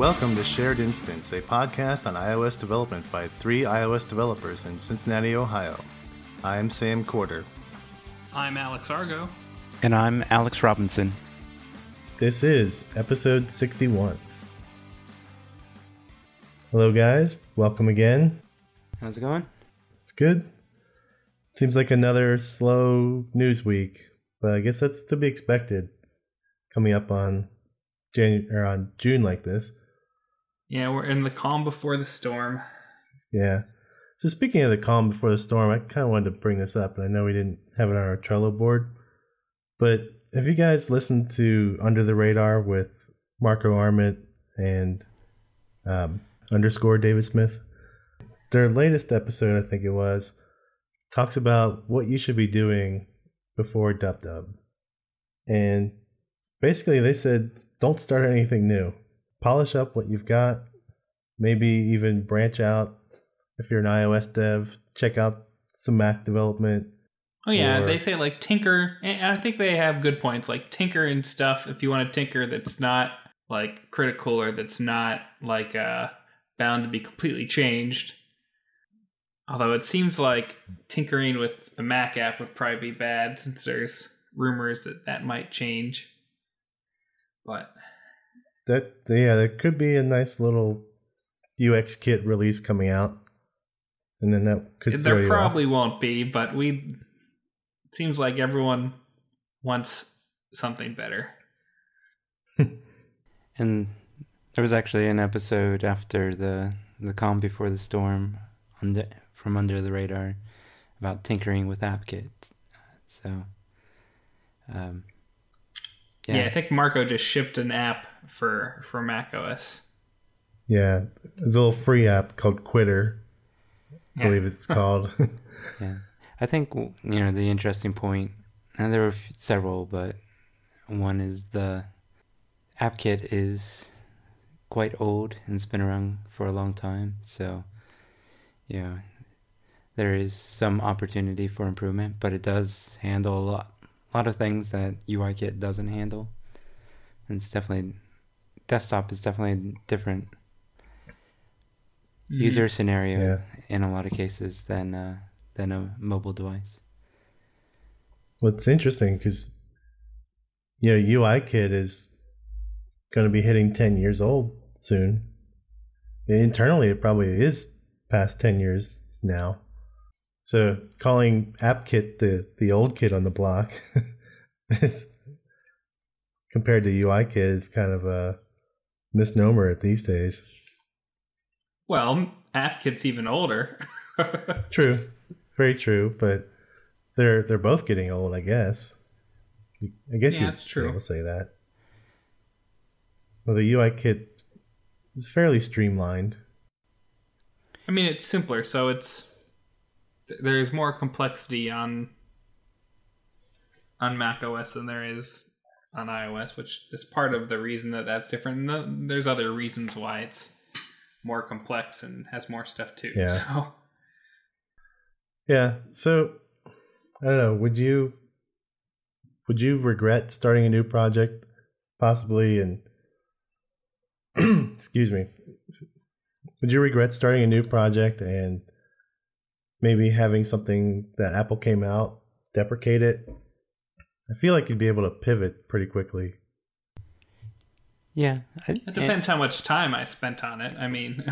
Welcome to Shared Instance, a podcast on iOS development by three iOS developers in Cincinnati, Ohio. I'm Sam Corder. I'm Alex Argo. And I'm Alex Robinson. This is episode 61. Hello, guys. Welcome again. How's it going? It's good. Seems like another slow news week, but I guess that's to be expected coming up on Jan- or on June like this. Yeah, we're in the calm before the storm. Yeah. So speaking of the calm before the storm, I kind of wanted to bring this up, and I know we didn't have it on our Trello board, but have you guys listened to Under the Radar with Marco Arment and um, underscore David Smith? Their latest episode, I think it was, talks about what you should be doing before Dub Dub. And basically, they said don't start anything new. Polish up what you've got. Maybe even branch out if you're an iOS dev. Check out some Mac development. Oh yeah, Or- they say like tinker, and I think they have good points. Like tinker and stuff. If you want to tinker, that's not like critical or that's not like uh bound to be completely changed. Although it seems like tinkering with the Mac app would probably be bad since there's rumors that that might change. But That yeah, there could be a nice little UX kit release coming out, and then that could throw there you probably off. won't be. But we it seems like everyone wants something better. And there was actually an episode after the the calm before the storm under, from under the radar about tinkering with AppKit. So, um, Yeah. yeah, I think Marco just shipped an app for for Mac OS. Yeah, it's a little free app called Quitter. I Yeah. believe it's called. yeah. I think you know the interesting point, and there were several, but one is the AppKit is quite old and it's been around for a long time. So, you know, there is some opportunity for improvement, but it does handle a lot, a lot of things that UIKit doesn't handle. And it's definitely desktop is definitely a different Mm-hmm. user scenario Yeah. in a lot of cases than uh, than a mobile device. What's interesting because you know UIKit is going to be hitting 10 years old soon. Internally, it probably is past 10 years now. So calling AppKit the the old kid on the block is, compared to UIKit is kind of a misnomer these days. Well, AppKit's even older. True, very true, but they're they're both getting old, I guess. I guess Yeah, you'd that's be true. able to say that. Well, the UI kit is fairly streamlined. I mean, it's simpler, so it's th- there's more complexity on on Mac OS than there is on iOS, which is part of the reason that that's different. And there's other reasons why it's more complex and has more stuff too. Yeah. So Yeah. So I don't know. Would you would you regret starting a new project, possibly? And excuse me. Would you regret starting a new project and maybe having something that Apple came out deprecate it? I feel like you'd be able to pivot pretty quickly. Yeah, I, it depends how much time I spent on it. I mean,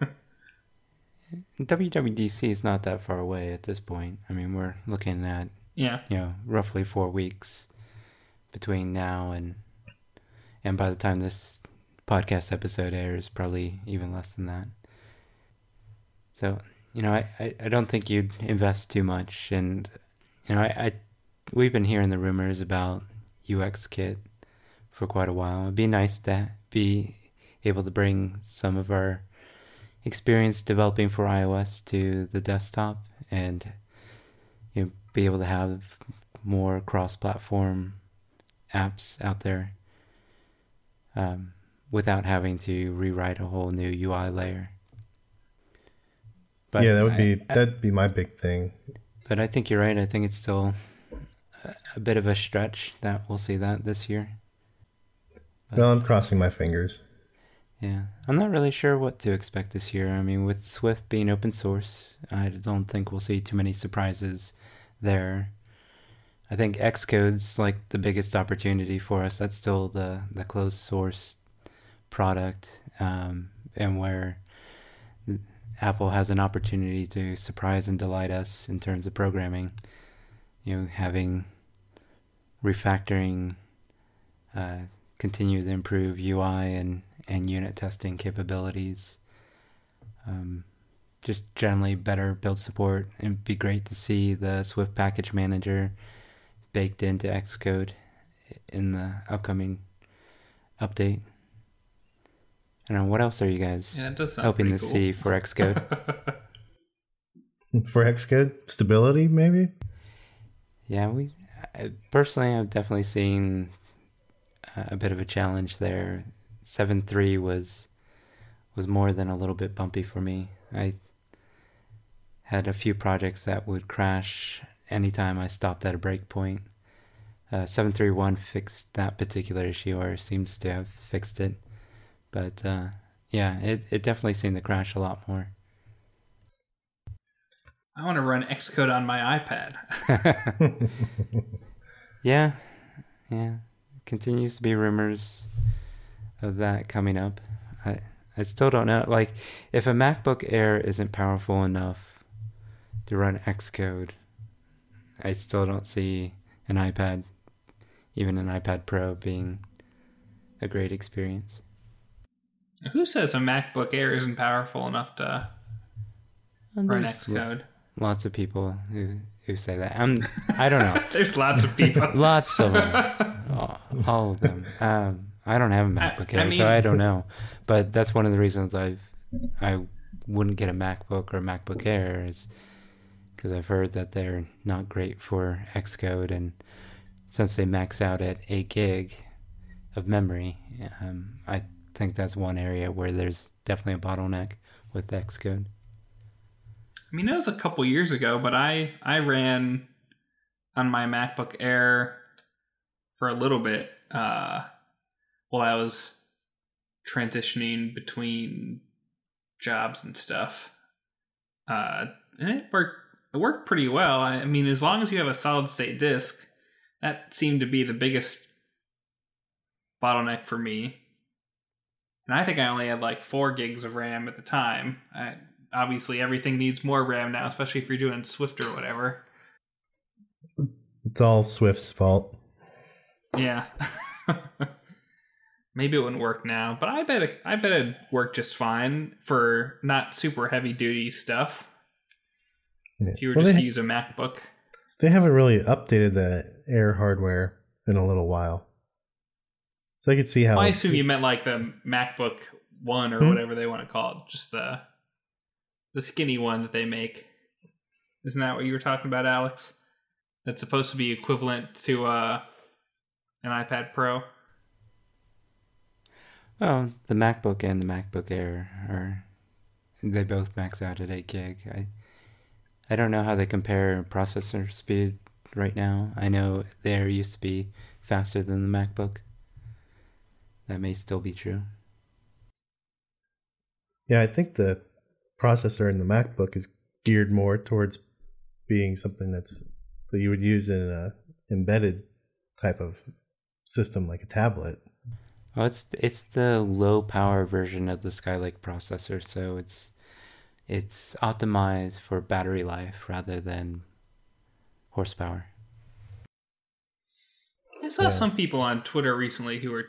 WWDC is not that far away at this point. I mean, we're looking at yeah. you know roughly four weeks between now and and by the time this podcast episode airs, probably even less than that. So you know, I, I, don't think you'd invest too much, and you know, I, I we've been hearing the rumors about UX Kit for quite a while. It'd be nice to be able to bring some of our experience developing for iOS to the desktop and you know, be able to have more cross-platform apps out there um, without having to rewrite a whole new UI layer. Yeah, that would I- be that'd be my big thing. but I think you're right. I think it's still a- a bit of a stretch that we'll see that this year. But- Well, I'm crossing my fingers. Yeah, I'm not really sure what to expect this year. I mean, with Swift being open source, I don't think we'll see too many surprises there. I think Xcode's like the biggest opportunity for us. That's still the the closed source product, um, and where Apple has an opportunity to surprise and delight us in terms of programming. You know, having refactoring, uh, continue to improve UI and and unit testing capabilities. Um, just generally better build support. It'd be great to see the Swift package manager baked into Xcode in the upcoming update. I don't know what else are you guys Yeah, it does hoping to cool. see for Xcode? For Xcode stability, maybe. yeah, we I, personally I've definitely seen uh, a bit of a challenge there. Seven three was was more than a little bit bumpy for me. I had a few projects that would crash anytime I stopped at a breakpoint. Uh, 731 fixed that particular issue, or seems to have fixed it. But uh, yeah, it, it definitely seemed to crash a lot more. I want to run Xcode on my iPad. yeah, yeah. Continues to be rumors of that coming up. I I still don't know. Like, if a MacBook Air isn't powerful enough to run Xcode, I still don't see an iPad, even an iPad Pro, being a great experience. Who says a MacBook Air isn't powerful enough to And run Xcode? lots of people who who say that. I'm. I don't know. There's lots of people. Lots of them. all, all of them. Um, I don't have a MacBook I Air, mean- so I don't know. But that's one of the reasons I've I wouldn't get a MacBook or MacBook Air is because I've heard that they're not great for Xcode, and since they max out at eight gig of memory, um, I think that's one area where there's definitely a bottleneck with Xcode. I mean, it was a couple years ago, but I I ran on my MacBook Air for a little bit uh, while I was transitioning between jobs and stuff, uh, and it worked. It worked pretty well. I, I mean, as long as you have a solid state disk, that seemed to be the biggest bottleneck for me. And I think I only had like four gigs of RAM at the time. I, obviously everything needs more RAM now, especially if you're doing Swift or whatever. It's all Swift's fault. Yeah. Maybe it wouldn't work now, but I bet it, I bet it'd work just fine for not super heavy duty stuff. Yeah. If you were Well, just to use a MacBook. they haven't really updated the Air hardware in a little while, so I could see how. Well, I assume you meant like the MacBook One or Hmm? whatever they want to call it, just the the skinny one that they make. Isn't that what you were talking about, Alex? That's supposed to be equivalent to uh, an iPad Pro. Well, the MacBook and the MacBook Air are they both max out at eight gig. I I don't know how they compare processor speed right now. I know the Air used to be faster than the MacBook. That may still be true. Yeah, I think the processor in the MacBook is geared more towards being something that's that you would use in a embedded type of system like a tablet. Well, it's it's the low power version of the Skylake processor, so it's it's optimized for battery life rather than horsepower. I saw Yeah. some people on Twitter recently who were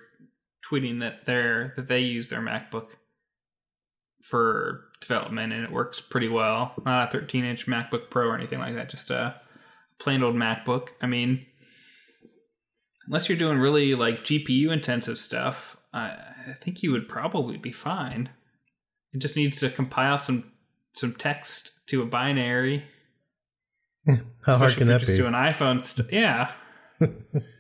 tweeting that they're that they use their MacBook for development and it works pretty well. Not a 13 inch MacBook Pro or anything like that, just a plain old MacBook. I mean, unless you're doing really like GPU intensive stuff, I, I think you would probably be fine. It just needs to compile some some text to a binary. How hard especially can if you're that just be? an iPhone stuff. Yeah.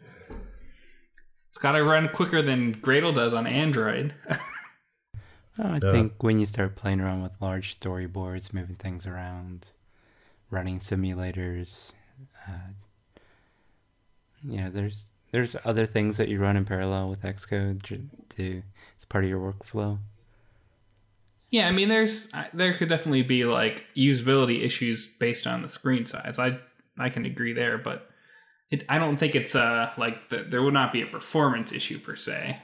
It's got to run quicker than Gradle does on Android. Well, I Yeah. think when you start playing around with large storyboards, moving things around, running simulators, uh, you know, there's there's other things that you run in parallel with Xcode to, to it's part of your workflow. Yeah, I mean, there's there could definitely be like usability issues based on the screen size. I I can agree there, but it, I don't think it's uh like the, there would not be a performance issue per se.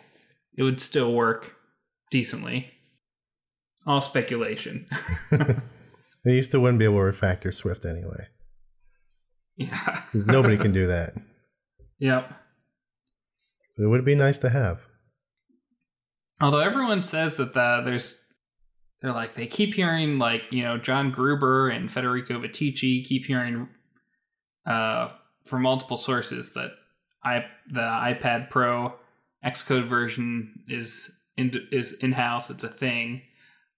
It would still work decently. All speculation. And you still wouldn't be able to refactor Swift anyway, yeah. because nobody can do that. Yep. But it would be nice to have. Although everyone says that the, there's, they're like they keep hearing like you know John Gruber and Federico Viticci keep hearing, uh, from multiple sources that i the iPad Pro Xcode version is in is in house. It's a thing,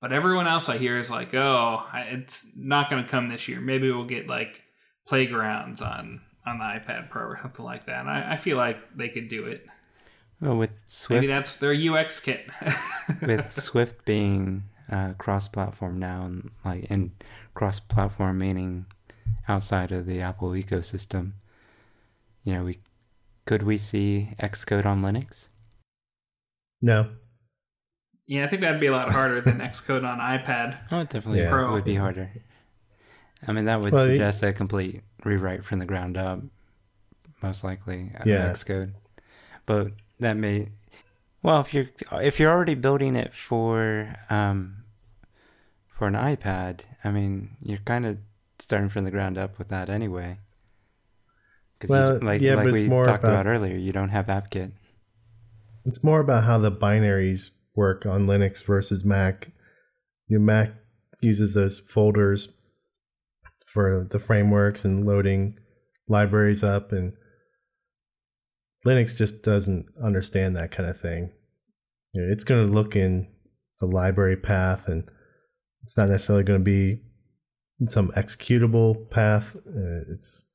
but everyone else I hear is like, oh, it's not going to come this year. Maybe we'll get like playgrounds on on the iPad Pro or something like that. And I, I feel like they could do it. Well, with Maybe that's their UX kit. with Swift being uh, cross-platform now, and like and cross-platform meaning outside of the Apple ecosystem, you know, we could we see Xcode on Linux? No, Yeah, I think that'd be a lot harder than Xcode on iPad. Oh, it definitely Yeah. Pro. would be harder. I mean, that would Well, you- suggest a complete rewrite from the ground up, most likely. Yeah. Xcode, but that may. Well, if you're if you're already building it for um, for an iPad, I mean, you're kind of starting from the ground up with that anyway. 'Cause Well, like yeah, like we more talked about- about earlier, you don't have AppKit. it's more about how the binaries work on Linux versus Mac. Your Mac uses those folders for the frameworks and loading libraries up, and Linux just doesn't understand that kind of thing. You know, it's going to look in the library path, and it's not necessarily going to be some executable path. Uh, it's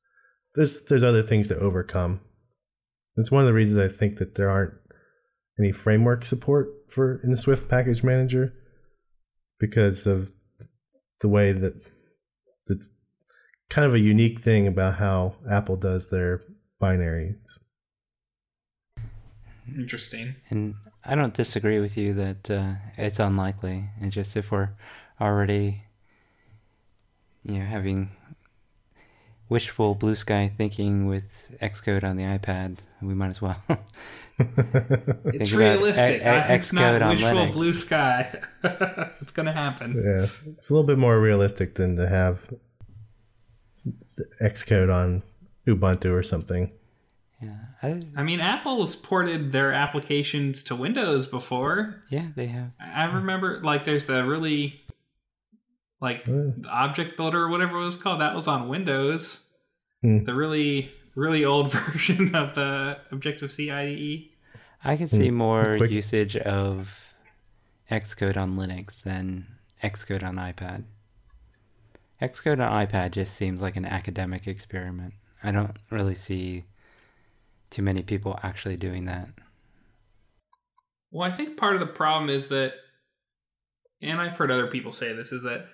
there's there's other things to overcome. That's one of the reasons I think that there aren't any framework support for in the Swift package manager because of the way that it's kind of a unique thing about how Apple does their binaries. Interesting. And I don't disagree with you that uh, it's unlikely. And just if we're already, you know, having wishful blue sky thinking with Xcode on the iPad, we might as well. It's Think about realistic. A- A- I- it's Xcode not on wishful Linux. blue sky. it's gonna happen. yeah, it's a little bit more realistic than to have Xcode on Ubuntu or something. yeah, I, I mean, Apple has ported their applications to Windows before. yeah, they have. I I remember, like, there's a really, like, Oh. object builder or whatever it was called. That was on Windows. Hmm. The really, really old version of the Objective C IDE. I can see Hmm, more quick- usage of Xcode on Linux than Xcode on iPad. Xcode on iPad just seems like an academic experiment. I don't really see too many people actually doing that. Well, I think part of the problem is that, and I've heard other people say this, is that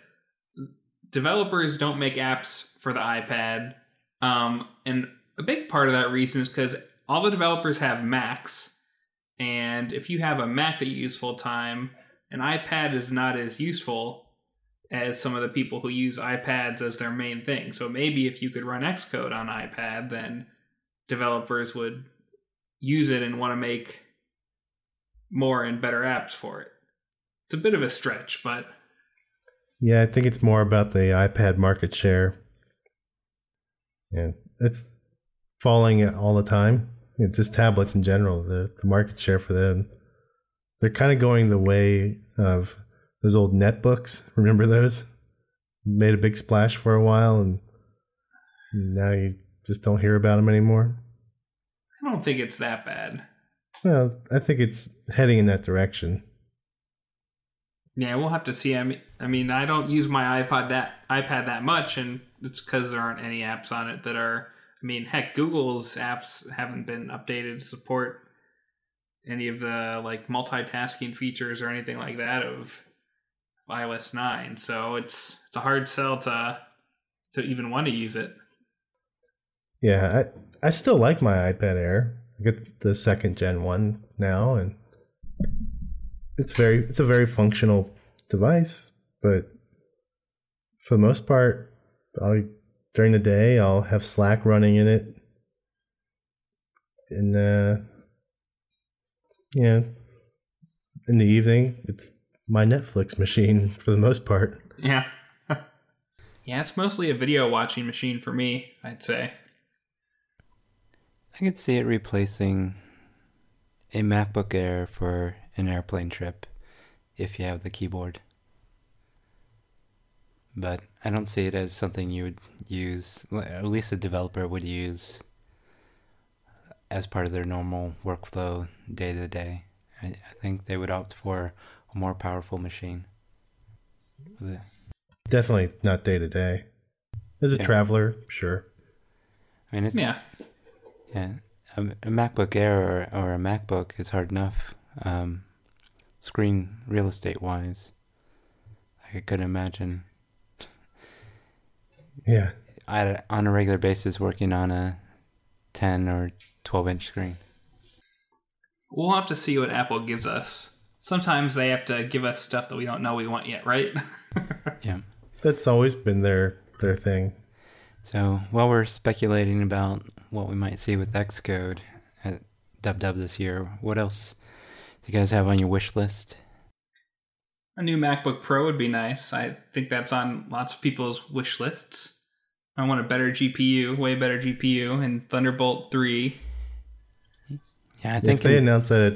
developers don't make apps for the iPad. Um, and a big part of that reason is because all the developers have Macs. And if you have a Mac that you use full time, an iPad is not as useful as some of the people who use iPads as their main thing. So maybe if you could run Xcode on iPad, then developers would use it and want to make more and better apps for it. It's a bit of a stretch, but Yeah, I think it's more about the iPad market share. And it's falling all the time. It's just tablets in general, the, the market share for them. They're kind of going the way of those old netbooks. Remember those? Made a big splash for a while, and now you just don't hear about them anymore. I don't think it's that bad. Well, I think it's heading in that direction. Yeah, we'll have to see. I mean, I mean, I don't use my iPod that iPad that much, and it's because there aren't any apps on it that are. I mean, heck, Google's apps haven't been updated to support any of the like multitasking features or anything like that of iOS nine. So it's it's a hard sell to to even want to use it. Yeah, I I still like my iPad Air. I get the second gen one now, and it's very it's a very functional device, but for the most part, I'll during the day I'll have Slack running in it, and uh, yeah, in the evening it's my Netflix machine for the most part. Yeah. yeah, it's mostly a video watching machine for me, I'd say. I could see it replacing a MacBook Air for an airplane trip if you have the keyboard. But I don't see it as something you would use, at least a developer would use as part of their normal workflow day to day. I, I think they would opt for a more powerful machine. Definitely not day to day. As a Yeah. traveler, sure. I mean, it's Yeah. Yeah, a, a MacBook Air or, or a MacBook is hard enough, um, screen real estate wise. I could imagine Yeah. I, on a regular basis working on a 10 or 12 inch screen. We'll have to see what Apple gives us. Sometimes they have to give us stuff that we don't know we want yet, right? Yeah. That's always been their their thing. So while we're speculating about what we might see with Xcode at DubDub this year, what else do you guys have on your wish list? a new MacBook Pro would be nice. I think that's on lots of people's wish lists. I want a better GPU, way better GPU, and Thunderbolt 3 Yeah, I think If think they in- announce that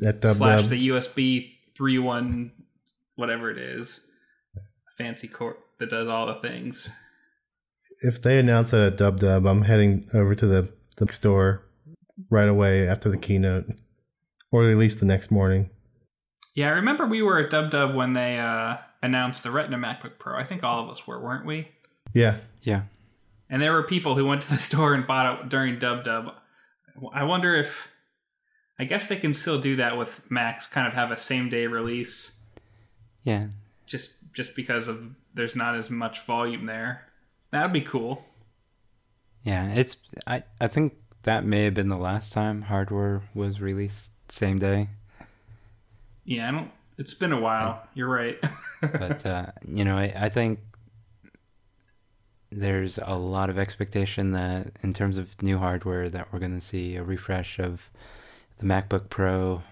at, at Dub slash Dub, the USB 3.1, whatever it is, fancy core that does all the things. if they announce that at Dub Dub, I'm heading over to the, the store right away after the keynote, or at least the next morning. Yeah, I remember we were at Dub Dub when they uh, announced the Retina MacBook Pro. I think all of us were, weren't we? Yeah, yeah, And there were people who went to the store and bought it during Dub Dub. I wonder if. I guess they can still do that with Macs, kind of have a same day release, yeah. just just because of there's not as much volume there. That'd be cool. Yeah, it's I I think that may have been the last time hardware was released same day. Yeah, I don't. It's been a while. You're right. But uh, you know, I, I think there's a lot of expectation that in terms of new hardware that we're going to see a refresh of the MacBook Pro.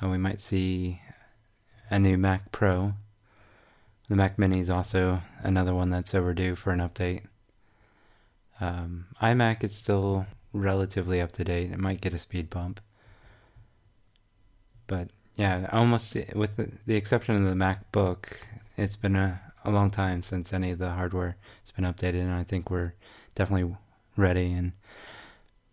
And we might see a new Mac Pro. The Mac Mini is also another one that's overdue for an update. Um, iMac is still relatively up to date. It might get a speed bump. But yeah, almost with the, exception of the MacBook, it's been a, a long time since any of the hardware has been updated, and I think we're definitely ready. And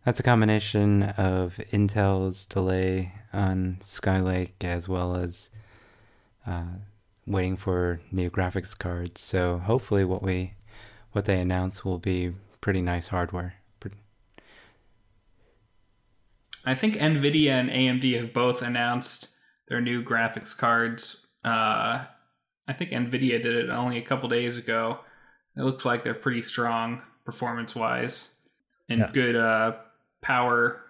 that's a combination of Intel's delay on Skylake as well as uh, waiting for new graphics cards. So hopefully, what we what they announce will be pretty nice hardware. I think Nvidia and AMD have both announced their new graphics cards. Uh, I think Nvidia did it only a couple days ago. It looks like they're pretty strong performance wise and Yeah. good uh, power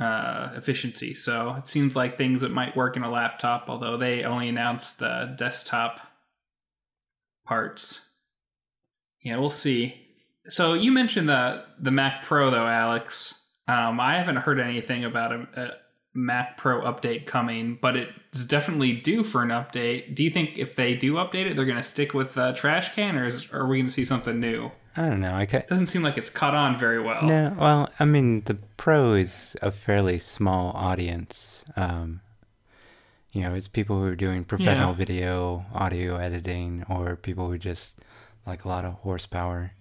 uh, efficiency. So it seems like things that might work in a laptop, although they only announced the desktop parts. Yeah, we'll see. So you mentioned the the Mac Pro though, Alex. Um, I haven't heard anything about a, a Mac Pro update coming, but it's definitely due for an update. Do you think if they do update it, they're going to stick with uh, trash can, or is, are we going to see something new? I don't know. I ca- It doesn't seem like it's caught on very well. No, well, I mean, the pro is a fairly small audience. Um, you know, it's people who are doing professional Yeah. video, audio editing, or people who just like a lot of horsepower.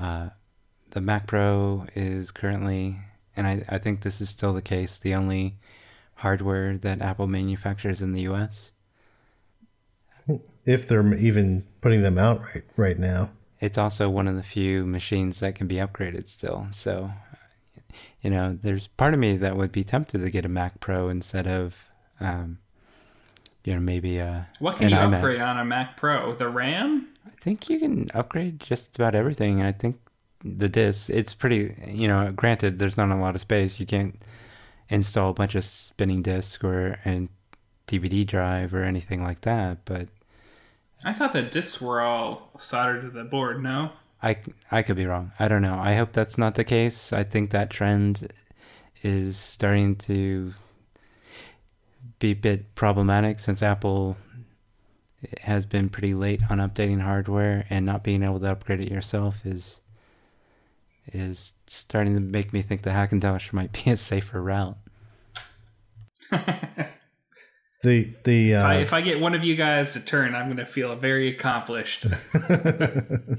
Uh, the Mac Pro is currently, and I, I think this is still the case, the only hardware that Apple manufactures in the U.S. if they're even putting them out right right now. it's also one of the few machines that can be upgraded still. So, you know, there's part of me that would be tempted to get a Mac Pro instead of, um, you know, maybe a. What can an you iMac. upgrade on a Mac Pro? The RAM? I think you can upgrade just about everything. I think the disc, it's pretty, you know, granted, there's not a lot of space. You can't install a bunch of spinning discs or, a DVD drive or anything like that. But I thought the discs were all soldered to the board. No. I, I could be wrong. I don't know. I hope that's not the case. I think that trend is starting to be a bit problematic since Apple has been pretty late on updating hardware and not being able to upgrade it yourself is is starting to make me think the Hackintosh might be a safer route. The the If, I, uh, if I get one of you guys to turn, I'm going to feel very accomplished. the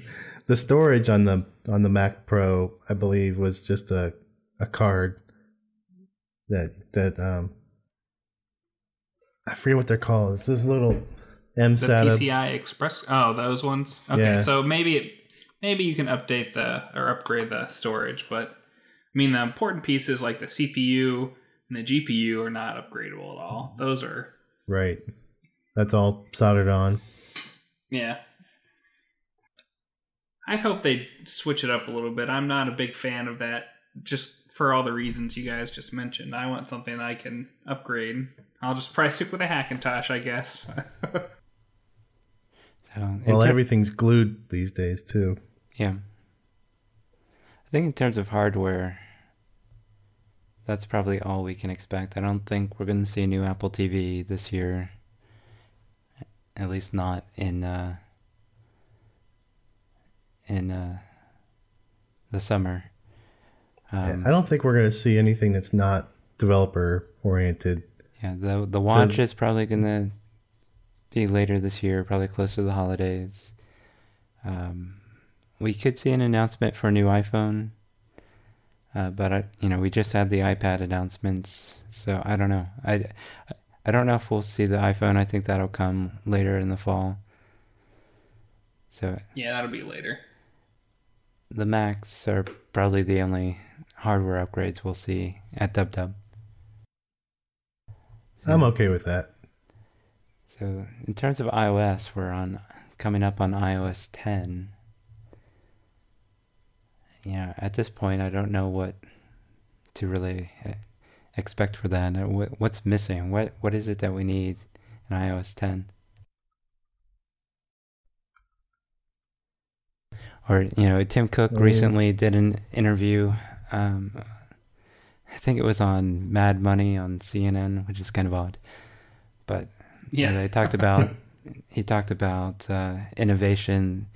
storage on the on the Mac Pro, I believe, was just a a card that that um I forget what they're called. It's this little the MSATA. PCI Express. Oh, those ones. Okay, Yeah. so maybe it, maybe you can update the or upgrade the storage, but I mean the important pieces like the CPU and the GPU are not upgradable at all. Those are Right. That's all soldered on. yeah. I'd hope they switch it up a little bit. I'm not a big fan of that, just for all the reasons you guys just mentioned. I want something that I can upgrade. I'll just probably stick with a Hackintosh, I guess. So Well, ter- everything's glued these days too. Yeah. I think in terms of hardware, that's probably all we can expect. I don't think we're going to see a new Apple TV this year. At least not in uh, in uh, the summer. Um, I don't think we're going to see anything that's not developer oriented. yeah, the the watch is probably going to be later this year, probably close to the holidays. Um, we could see an announcement for a new iPhone, uh, but I, you know, we just had the iPad announcements, so I don't know. I, I don't know if we'll see the iPhone. I think that'll come later in the fall. So yeah, that'll be later. the Macs are probably the only hardware upgrades we'll see at Dub DubDub. I'm okay with that. So in terms of iOS, we're on coming up on iOS 10. Yeah, at this point, I don't know what to really uh, expect for that. Uh, What's missing? What What is it that we need in iOS 10? Or you know, Tim Cook Mm. recently did an interview. Um, I think it was on Mad Money on CNN, which is kind of odd, but Yeah, they talked about he talked about uh, innovation,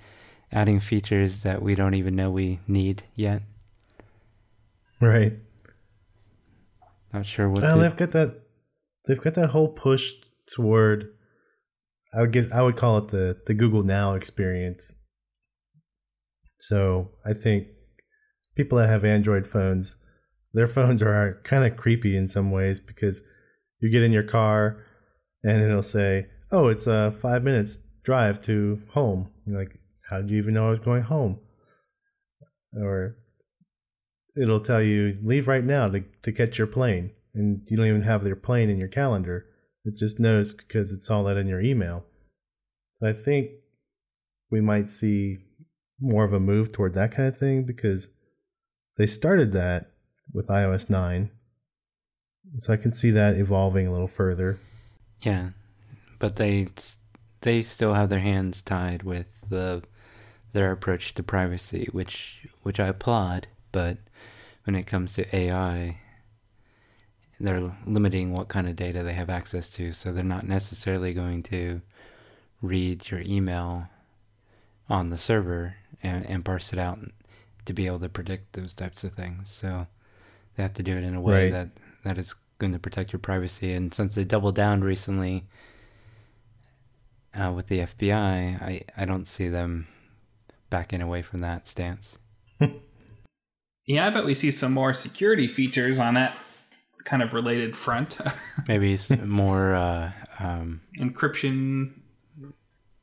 adding features that we don't even know we need yet. Right. Not sure what. Well, to, they've got that. They've got that whole push toward. I would guess I would call it the the Google Now experience. So I think people that have Android phones, their phones are kind of creepy in some ways because you get in your car and it'll say, "Oh, it's a five minutes drive to home." Like, "How did you even know I was going home?" Or it'll tell you leave right now to, to catch your plane. And you don't even have your plane in your calendar. It just knows because it's all that in your email. So i think we might see more of a move toward that kind of thing because they started that with ios 9 so i can see that evolving a little further yeah, but they they still have their hands tied with the their approach to privacy, which which I applaud. But when it comes to AI, they're limiting what kind of data they have access to, so they're not necessarily going to read your email on the server and, and parse it out to be able to predict those types of things. So they have to do it in a way Right. that, that is going to protect your privacy. And since they doubled down recently uh, with the FBI, I, I don't see them backing away from that stance. yeah. I bet we see some more security features on that kind of related front. Maybe s- more uh, um, Encryption.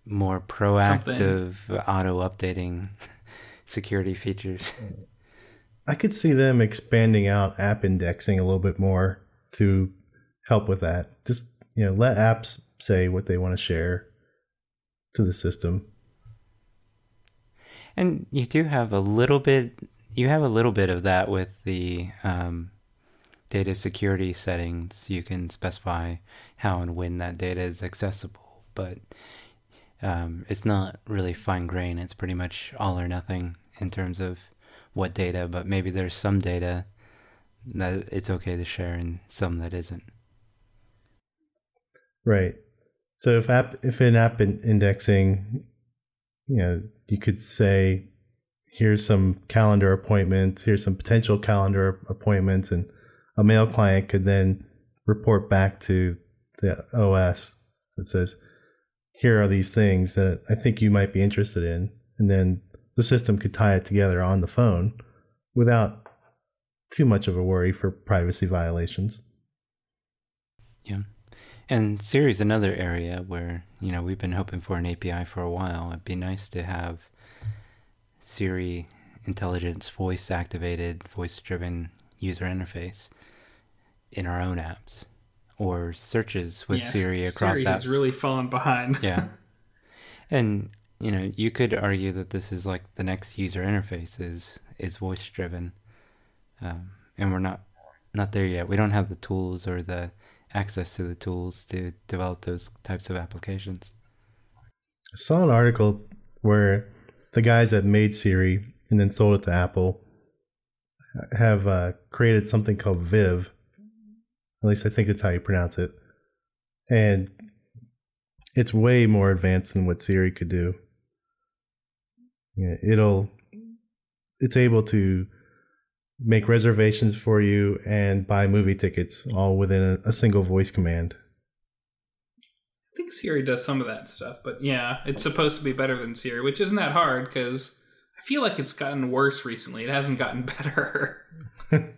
more proactive auto updating security features. i could see them expanding out app indexing a little bit more to help with that just you know let apps say what they want to share to the system And you do have a little bit. You have a little bit of that with the um, data security settings, you can specify how and when that data is accessible. But um, it's not really fine grain. It's pretty much all or nothing in terms of what data. But maybe there's some data that it's okay to share and some that isn't. Right. So if app if in app in indexing, you know, you could say, here's some calendar appointments, here's some potential calendar appointments, and a mail client could then report back to the OS that says, here are these things that I think you might be interested in. And then the system could tie it together on the phone without too much of a worry for privacy violations. Yeah. And Siri is another area where, you know, we've been hoping for an API for a while. It'd be nice to have Siri intelligence voice activated, voice driven user interface in our own apps or searches with yes, Siri across apps. Siri apps. has really fallen behind. yeah. And you know, you could argue that this is like the next user interface is is voice driven, um, and we're not not there yet. We don't have the tools or the access to the tools to develop those types of applications. I saw an article where the guys that made Siri and then sold it to Apple have uh, created something called Viv, at least I think that's how you pronounce it. And it's way more advanced than what Siri could do. Yeah, it'll it's able to make reservations for you and buy movie tickets all within a, a single voice command. I think Siri does some of that stuff, but yeah, it's supposed to be better than Siri, which isn't that hard because I feel like it's gotten worse recently. It hasn't gotten better.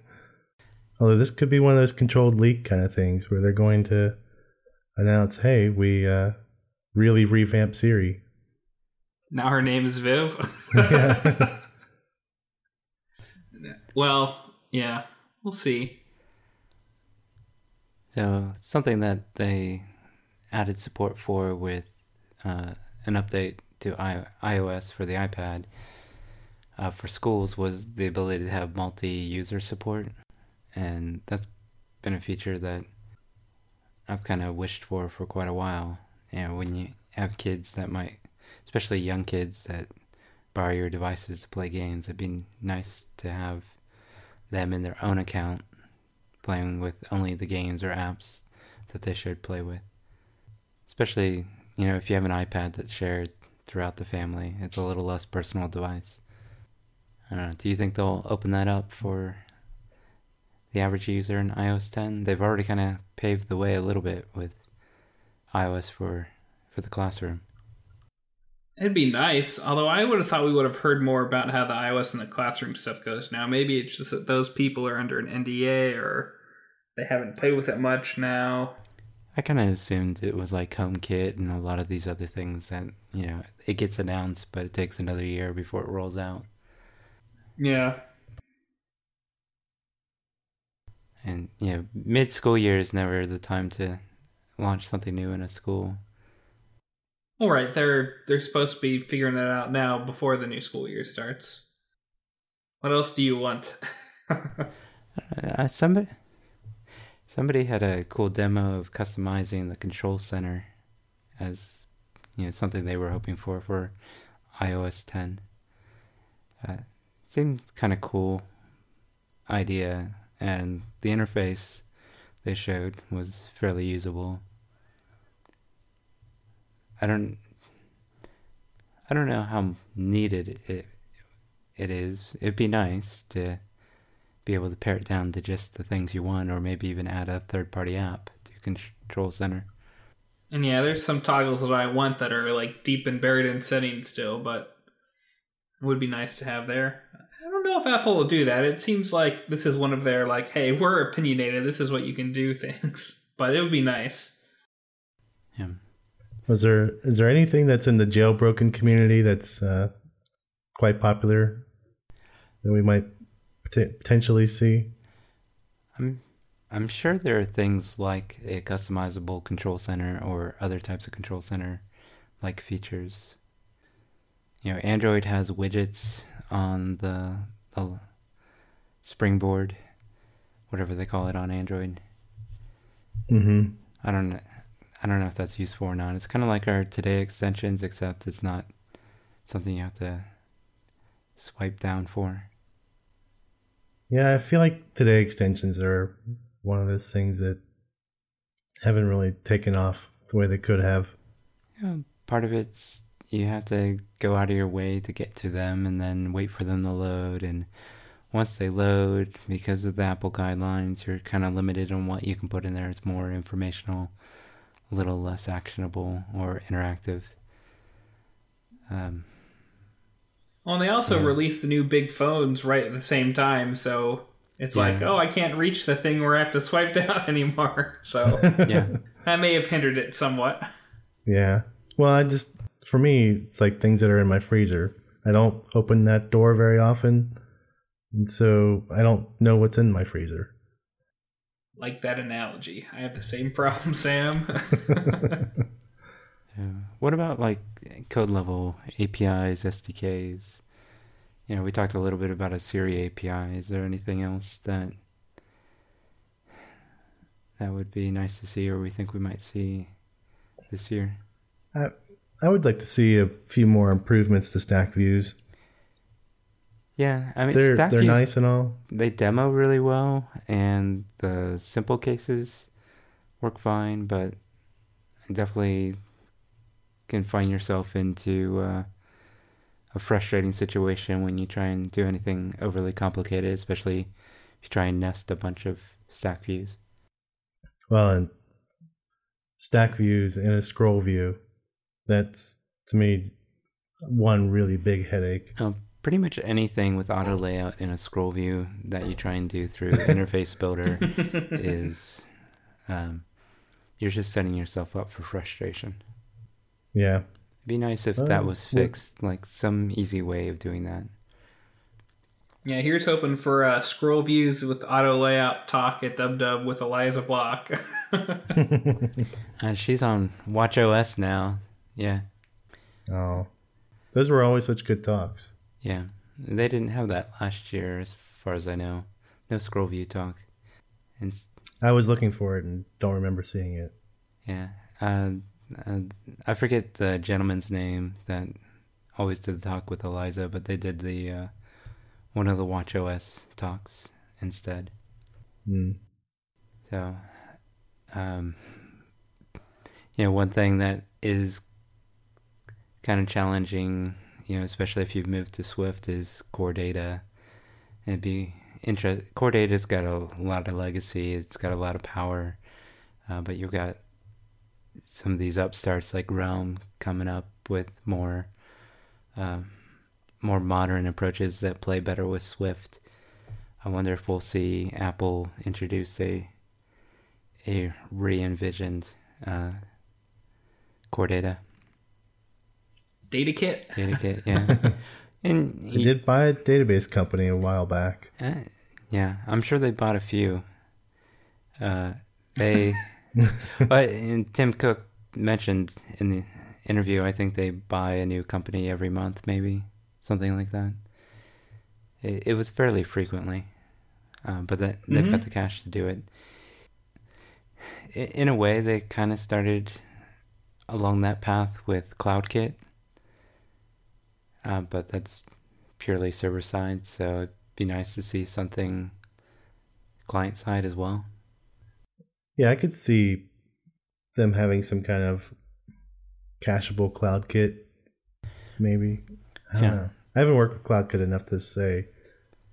Although this could be one of those controlled leak kind of things where they're going to announce, "Hey, we uh, really revamped Siri." Now her name is Viv. yeah. Well, yeah, we'll see. So something that they added support for with uh, an update to I- iOS for the iPad uh, for schools was the ability to have multi-user support and that's been a feature that I've kind of wished for for quite a while. Know, when you have kids that might, especially young kids that borrow your devices to play games, it'd be nice to have them in their own account playing with only the games or apps that they should play with. Especially, you know, if you have an iPad that's shared throughout the family, it's a little less personal device. I don't know. Do you think they'll open that up for the average user in iOS 10. They've already kind of paved the way a little bit with iOS for for the classroom. It'd be nice, although I would have thought we would have heard more about how the iOS and the classroom stuff goes now. Maybe it's just that those people are under an NDA or they haven't played with it much now. I kind of assumed it was like HomeKit and a lot of these other things that, you know, it gets announced, but it takes another year before it rolls out. Yeah. And you know, mid school year is never the time to launch something new in a school. All right, they're they're supposed to be figuring that out now before the new school year starts. What else do you want? uh, somebody somebody had a cool demo of customizing the control center as you know something they were hoping for for iOS 10. Uh, kind of cool idea and the interface they showed was fairly usable. I don't I don't know how needed it it is. It'd be nice to be able to pare it down to just the things you want or maybe even add a third party app to control center. And yeah, there's some toggles that I want that are like deep and buried in settings still, but it would be nice to have there. I don't know if Apple will do that. It seems like this is one of their like, hey, we're opinionated. This is what you can do things. But it would be nice. Yeah. Was there is there anything that's in the jailbroken community that's uh, quite popular that we might pot- potentially see? I'm I'm sure there are things like a customizable control center or other types of control center like features. You know, Android has widgets on the, the springboard whatever they call it on Android. Mm-hmm. I don't know. I don't know if that's useful or not. It's kind of like our today extensions, except it's not something you have to swipe down for. Yeah, I feel like today extensions are one of those things that haven't really taken off the way they could have. Yeah, part of it's you have to go out of your way to get to them and then wait for them to load and once they load because of the apple guidelines you're kind of limited on what you can put in there it's more informational a little less actionable or interactive um, Well, and they also Yeah. released the new big phones right at the same time, so it's like, oh, I can't reach the thing where I have to swipe down anymore. So yeah that may have hindered it somewhat. Yeah. Well, I just for me, it's like things that are in my freezer. I don't open that door very often, and so I don't know what's in my freezer. Like that analogy. I have the same problem, Sam. Yeah. What about like code level APIs, SDKs? You know, we talked a little bit about a Siri API. Is there anything else that that would be nice to see, or we think we might see this year? I I would like to see a few more improvements to stack views. Yeah, I mean, They're Stack they're Views, nice and all. They demo really well, and the simple cases work fine, but definitely can find yourself into uh, a frustrating situation when you try and do anything overly complicated, especially if you try and nest a bunch of stack views. Well, and stack views in a scroll view. That's to me one really big headache. Um, pretty much anything with auto layout in a scroll view that you try and do through Interface Builder is um, you're just setting yourself up for frustration. Yeah. It'd be nice if Oh, that was well- fixed, like some easy way of doing that. yeah, here's hoping for uh, scroll views with auto layout talk at Dub Dub with Eliza Block. Uh, she's on WatchOS now. Yeah, oh, those were always such good talks. Yeah. They didn't have that last year, as far as I know. No scroll view talk. And I was looking for it and don't remember seeing it. yeah, uh, uh, I forget the gentleman's name that always did the talk with Eliza, but they did the uh, one of the WatchOS talks instead. Mm. So, um, you know, one thing that is kind of challenging, you know, especially if you've moved to Swift, is core data. It'd be interest. Core data's got a lot of legacy. It's got a lot of power, uh, but you've got some of these upstarts like Realm coming up with more, um, more modern approaches that play better with Swift. I wonder if we'll see Apple introduce a a re-envisioned uh, core data Data kit. data kit. Yeah, and I did buy a database company a while back. uh, yeah, I'm sure they bought a few. Uh, they, but and Tim Cook mentioned in the interview, I think they buy a new company every month, maybe something like that. It, it was fairly frequently, uh, but that they've got Mhm. the cash to do it. I- In a way, they kind of started along that path with CloudKit, uh, but that's purely server side, so it'd be nice to see something client side as well. Yeah, I could see them having some kind of cacheable CloudKit, maybe. I don't Yeah. know. I haven't worked with CloudKit enough to say,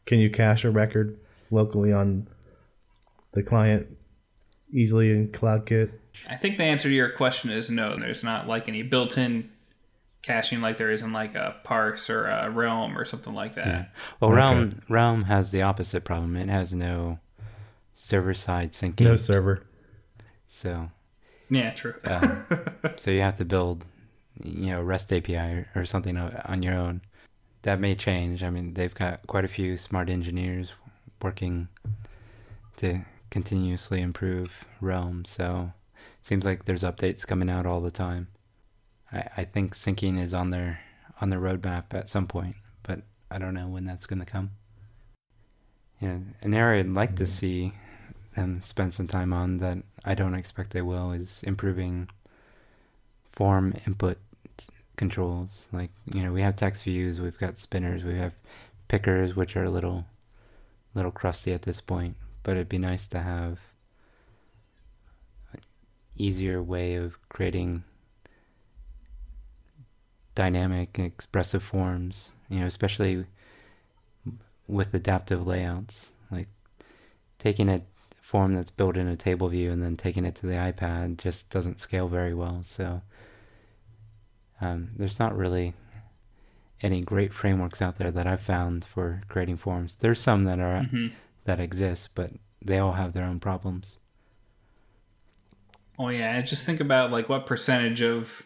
can you cache a record locally on the client easily in CloudKit? I think the answer to your question is no. There's not like any built-in caching like there is in like a Parse or a Realm or something like that. Yeah. Well, Okay. Realm Realm has the opposite problem. It has no server side syncing. No server. So Yeah, true. um, so you have to build, you know, REST API or, or something o- on your own. That may change. I mean, they've got quite a few smart engineers working to continuously improve Realm. So seems like there's updates coming out all the time. I, I think syncing is on their on their roadmap at some point, but I don't know when that's going to come. Yeah, an area I'd like to mm-hmm. see them spend some time on that I don't expect they will is improving form input controls. Like, you know, we have text views, we've got spinners, we have pickers, which are a little, little crusty at this point, but it'd be nice to have an easier way of creating dynamic and expressive forms, you know, especially with adaptive layouts. Like taking a form that's built in a table view and then taking it to the iPad just doesn't scale very well. So um, there's not really any great frameworks out there that I've found for creating forms. There's some that are hmm that exist, but they all have their own problems. Oh yeah, just think about like what percentage of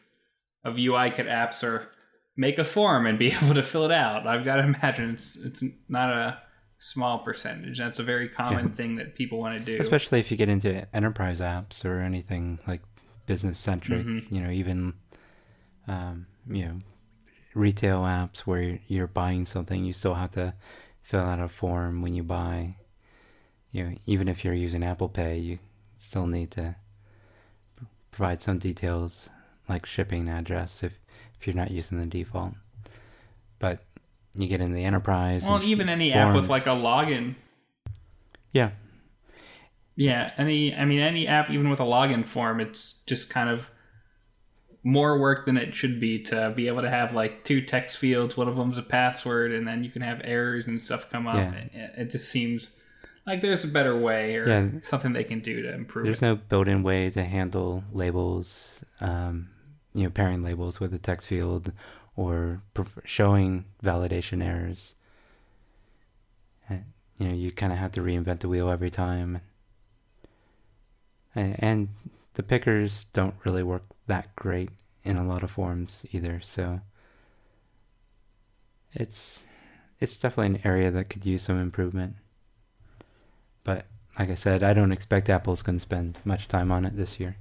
of UI kit apps or make a form and be able to fill it out. I've got to imagine it's it's not a small percentage. That's a very common Yeah. thing that people want to do. Especially if you get into enterprise apps or anything like business centric, Mhm. you know, even um, you know, retail apps where you're- you're buying something, you still have to fill out a form when you buy. You know, even if you're using Apple Pay, you still need to provide some details like shipping address if if you're not using the default. But you get in the enterprise. well, even any app with like a login. yeah, Yeah, any I mean any app even with a login form, it's just kind of more work than it should be to be able to have like two text fields, one of them's a password, and then you can have errors and stuff come up. Yeah. It, it just seems like there's a better way or Yeah. something they can do to improve There's it. no built-in way to handle labels, um, you know, pairing labels with a text field or showing validation errors. And, you know, you kind of have to reinvent the wheel every time. And, and the pickers don't really work that great in a lot of forms either. So it's it's definitely an area that could use some improvement. But like I said, I don't expect Apple's going to spend much time on it this year,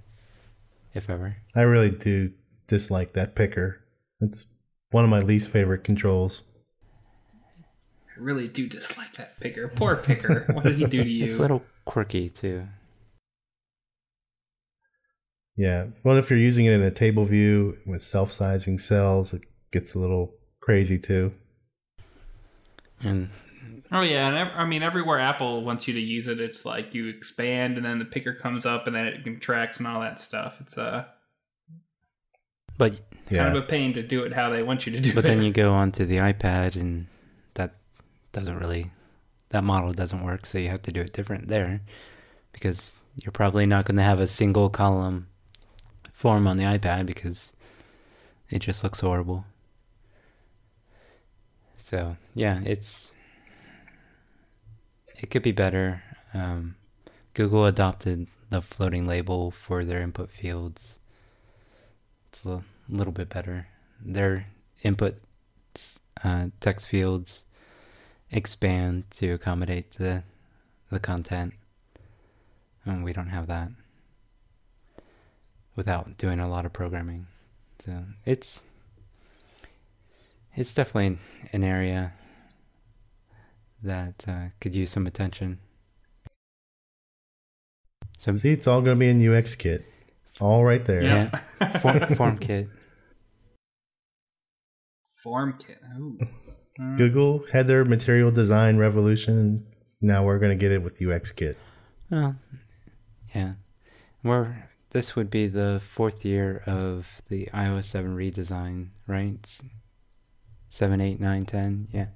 if ever. I really do dislike that picker. It's one of my least favorite controls. I really do dislike that picker. Poor picker. what did he do to you? It's a little quirky too. Yeah. Well, if you're using it in a table view with self sizing cells, it gets a little crazy too. And Oh yeah, and I mean everywhere Apple wants you to use it, it's like you expand and then the picker comes up and then it contracts and all that stuff. It's uh, but Yeah. kind of a pain to do it how they want you to do but it. But then you go onto the iPad and that doesn't really that model doesn't work, so you have to do it different there because you're probably not going to have a single column form on the iPad because it just looks horrible. So yeah, it's it could be better. Um, Google adopted the floating label for their input fields. It's a little bit better. Their input uh, text fields expand to accommodate the the content, and we don't have that without doing a lot of programming. So it's it's definitely an area that uh, could use some attention. So See, it's all going to be in UX Kit. All right there. yeah. form, form kit. Form kit. Ooh. Google had their material design revolution. Now we're going to get it with UX Kit. Well, yeah. We're this would be the fourth year of the iOS 7 redesign, right? S- 7, 8, 9, 10, yeah.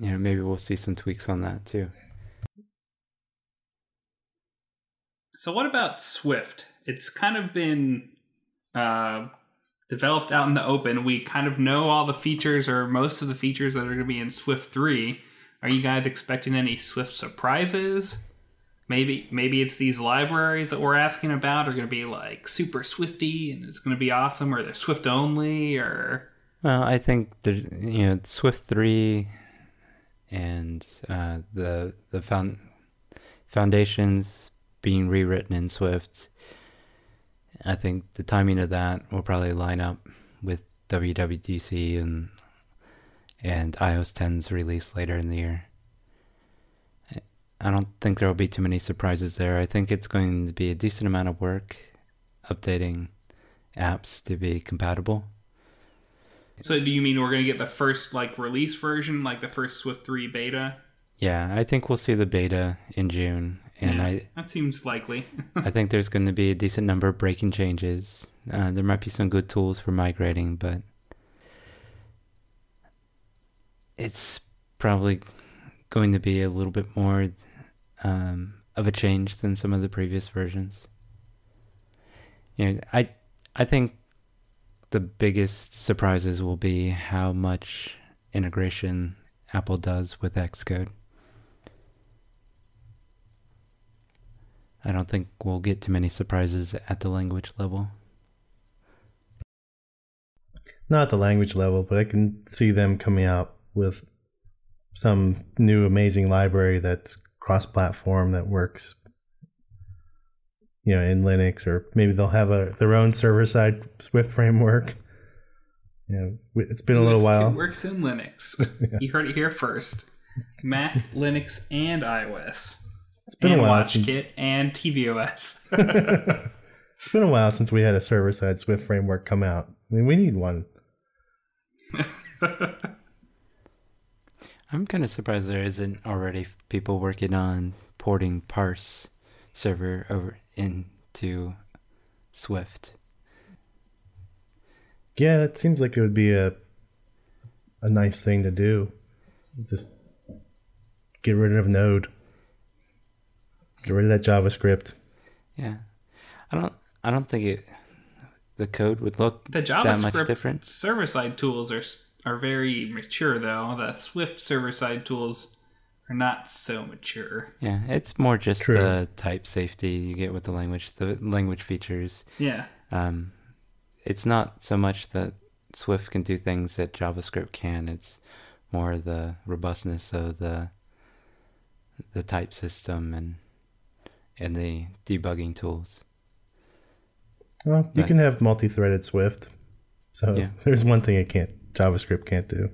You know, maybe we'll see some tweaks on that too. So what about Swift? It's kind of been uh, developed out in the open. We kind of know all the features or most of the features that are going to be in Swift 3. Are you guys expecting any Swift surprises? Maybe maybe it's these libraries that we're asking about are going to be like super Swifty and it's going to be awesome or they're Swift only or Well, I think there's, you know, Swift 3 and uh, the the found, foundations being rewritten in Swift. I think the timing of that will probably line up with WWDC and and iOS 10's release later in the year. I don't think there will be too many surprises there. I think it's going to be a decent amount of work updating apps to be compatible. So do you mean we're gonna get the first like release version, like the first Swift three beta? Yeah, I think we'll see the beta in June, and Yeah. I That seems likely. I think there's going to be a decent number of breaking changes. Uh, there might be some good tools for migrating, but it's probably going to be a little bit more um, of a change than some of the previous versions. You know, I I think the biggest surprises will be how much integration Apple does with Xcode. I don't think we'll get too many surprises at the language level. Not at the language level, but I can see them coming out with some new amazing library that's cross-platform that works. You know, in Linux, or maybe they'll have a their own server-side Swift framework. You know, it's been a little Linux while. Works in Linux. You heard it here first. Mac, Linux, and iOS. It's been and a while. Since, WatchKit and tvOS. it's been a while since we had a server-side Swift framework come out. I mean, we need one. I'm kind of surprised there isn't already people working on porting parse server over into Swift. Yeah, it seems like it would be a a nice thing to do. Just get rid of Node. Get rid of that JavaScript. Yeah, I don't. I don't think it. The code would look the that much JavaScript different. server side tools are are very mature, though. The Swift server side tools are not so mature. Yeah, it's more just True. the type safety you get with the language, the language features. Yeah. Um, it's not so much that Swift can do things that JavaScript can. It's more the robustness of the the type system and and the debugging tools. Well, you Right. can have multi-threaded Swift. So Yeah. there's one thing it can't JavaScript can't do.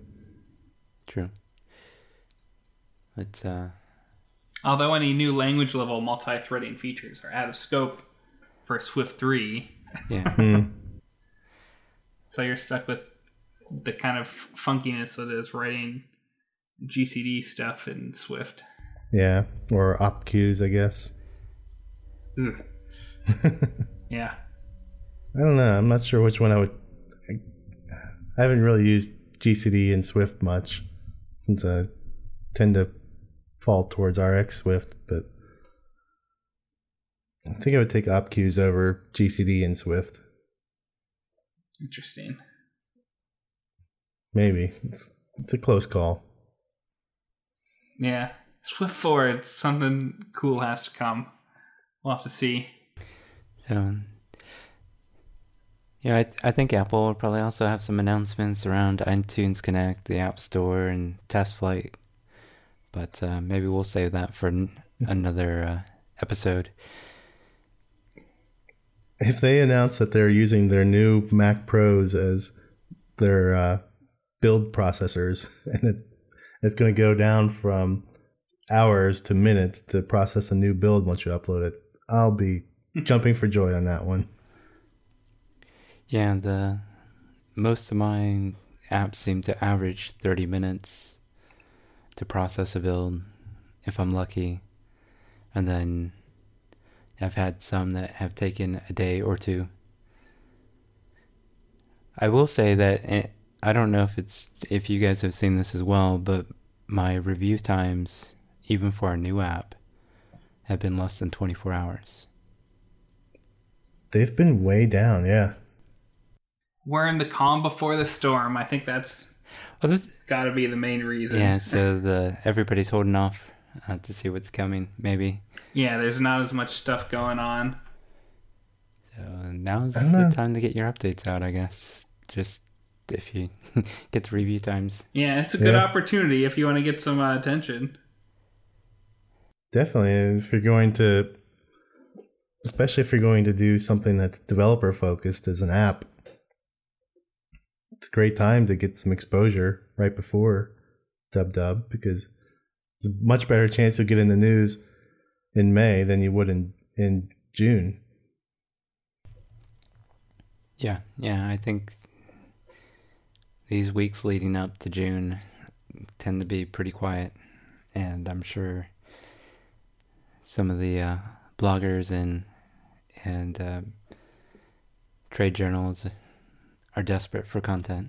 True. But uh, Although any new language level multi-threading features are out of scope for Swift 3, yeah, Hmm. so you're stuck with the kind of funkiness that is writing GCD stuff in Swift. Yeah, or op queues, I guess. Hmm. Ugh. yeah. I don't know. I'm not sure which one I would. I, I haven't really used GCD and Swift much since I tend to fall towards RX Swift, but I think I would take OpQs over GCD and Swift. Interesting. Maybe it's it's a close call. Yeah. Swift forward, something cool has to come. We'll have to see. so yeah, I I think Apple will probably also have some announcements around iTunes Connect, the App Store, and Test Flight. But uh, maybe we'll save that for n- another uh, episode. If they announce that they're using their new Mac Pros as their uh, build processors, and it, it's going to go down from hours to minutes to process a new build once you upload it, I'll be jumping for joy on that one. Yeah, the most of my apps seem to average 30 minutes to process a build if I'm lucky. And then I've had some that have taken a day or two. I will say that eh, I don't know if it's if you guys have seen this as well, but my review times even for a new app have been less than 24 hours. They've been way down, yeah. We're in the calm before the storm. I think that's Well, this, got to be the main reason. Yeah, so the everybody's holding off uh, to see what's coming. Maybe. Yeah, there's not as much stuff going on. So now's I don't know. the time to get your updates out, I guess. Just if you get the review times. Yeah, it's a good Yeah. opportunity if you want to get some uh, attention. Definitely. If you're going to, especially if you're going to do something that's developer focused as an app, it's a great time to get some exposure right before Dub Dub because it's a much better chance you'll get in the news in May than you would in in June. Yeah, yeah, I think these weeks leading up to June tend to be pretty quiet, and I'm sure some of the uh, bloggers and and uh, trade journals are desperate for content.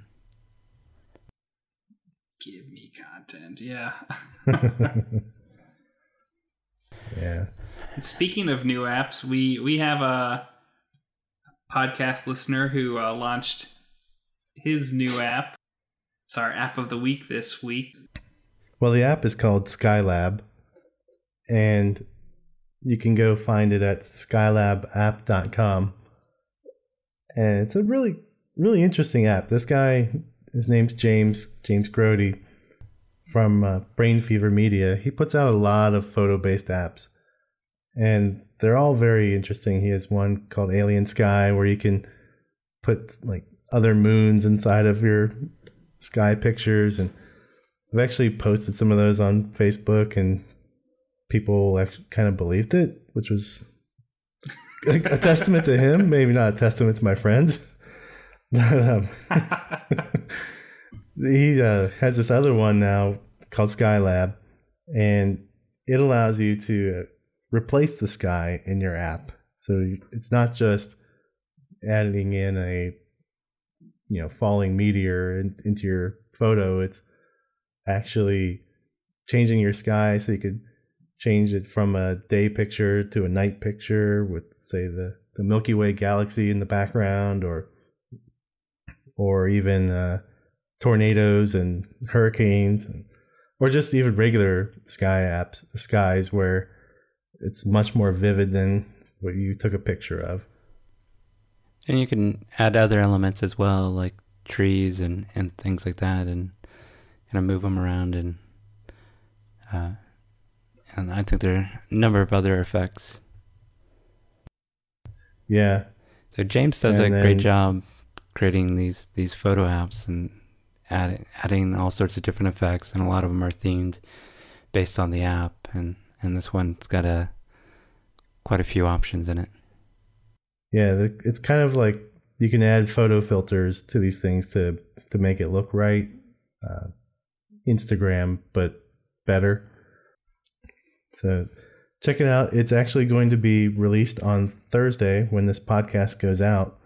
Give me content, yeah. yeah. Speaking of new apps, we we have a podcast listener who uh, launched his new app. It's our app of the week this week. Well, the app is called Skylab, and you can go find it at skylabapp.com. And it's a really, really interesting app. This guy, his name's James, James Grody from uh, Brain Fever Media. He puts out a lot of photo based apps, and they're all very interesting. He has one called Alien Sky where you can put like other moons inside of your sky pictures. And I've actually posted some of those on Facebook, and people actually kind of believed it, which was a testament to him, maybe not a testament to my friends. um, he uh, has this other one now called Skylab, and it allows you to replace the sky in your app. So it's not just adding in a you know falling meteor in, into your photo. It's actually changing your sky so you could change it from a day picture to a night picture with say the the Milky Way galaxy in the background or or even uh, tornadoes and hurricanes and, or just even regular sky apps skies where it's much more vivid than what you took a picture of. And you can add other elements as well like trees and and things like that and kind of move them around and uh, and I think there are a number of other effects. Yeah. So James does and a then, great job creating these these photo apps and adding adding all sorts of different effects, and a lot of them are themed based on the app. And and this one's got a quite a few options in it. Yeah, it's kind of like you can add photo filters to these things to to make it look right, uh, Instagram, but better. So check it out. It's actually going to be released on Thursday when this podcast goes out.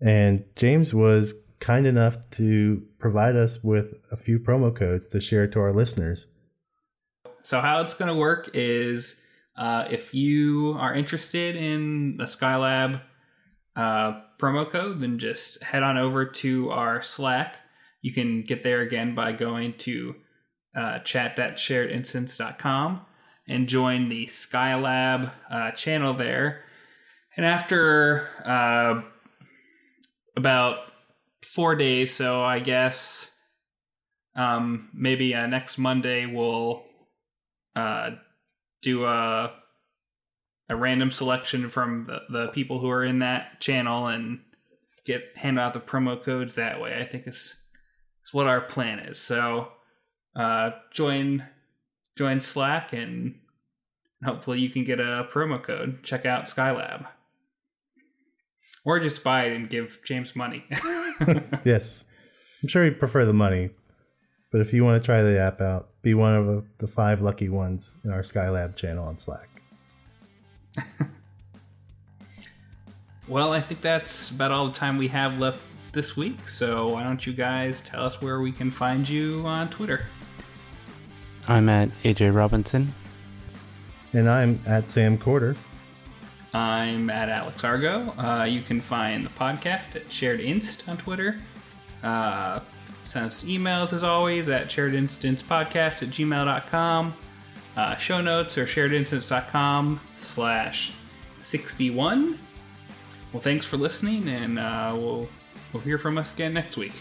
And James was kind enough to provide us with a few promo codes to share to our listeners. So, how it's going to work is uh, if you are interested in the Skylab uh, promo code, then just head on over to our Slack. You can get there again by going to uh, chat.sharedinstance.com and join the Skylab uh, channel there. And after uh, about four days, so I guess um, maybe uh, next Monday we'll uh, do a a random selection from the, the people who are in that channel and get hand out the promo codes that way. I think is is what our plan is. So uh, join join Slack and hopefully you can get a promo code. Check out Skylab. Or just buy it and give James money. yes. I'm sure he'd prefer the money. But if you want to try the app out, be one of the five lucky ones in our Skylab channel on Slack. well, I think that's about all the time we have left this week. So why don't you guys tell us where we can find you on Twitter? I'm at AJ Robinson. And I'm at Sam Corder. I'm at Alex Argo. Uh, you can find the podcast at Shared Inst on Twitter. Uh, send us emails as always at sharedinstancepodcast at gmail.com. Uh, show notes are sharedinstance.com slash 61. Well, thanks for listening, and uh, we'll, we'll hear from us again next week.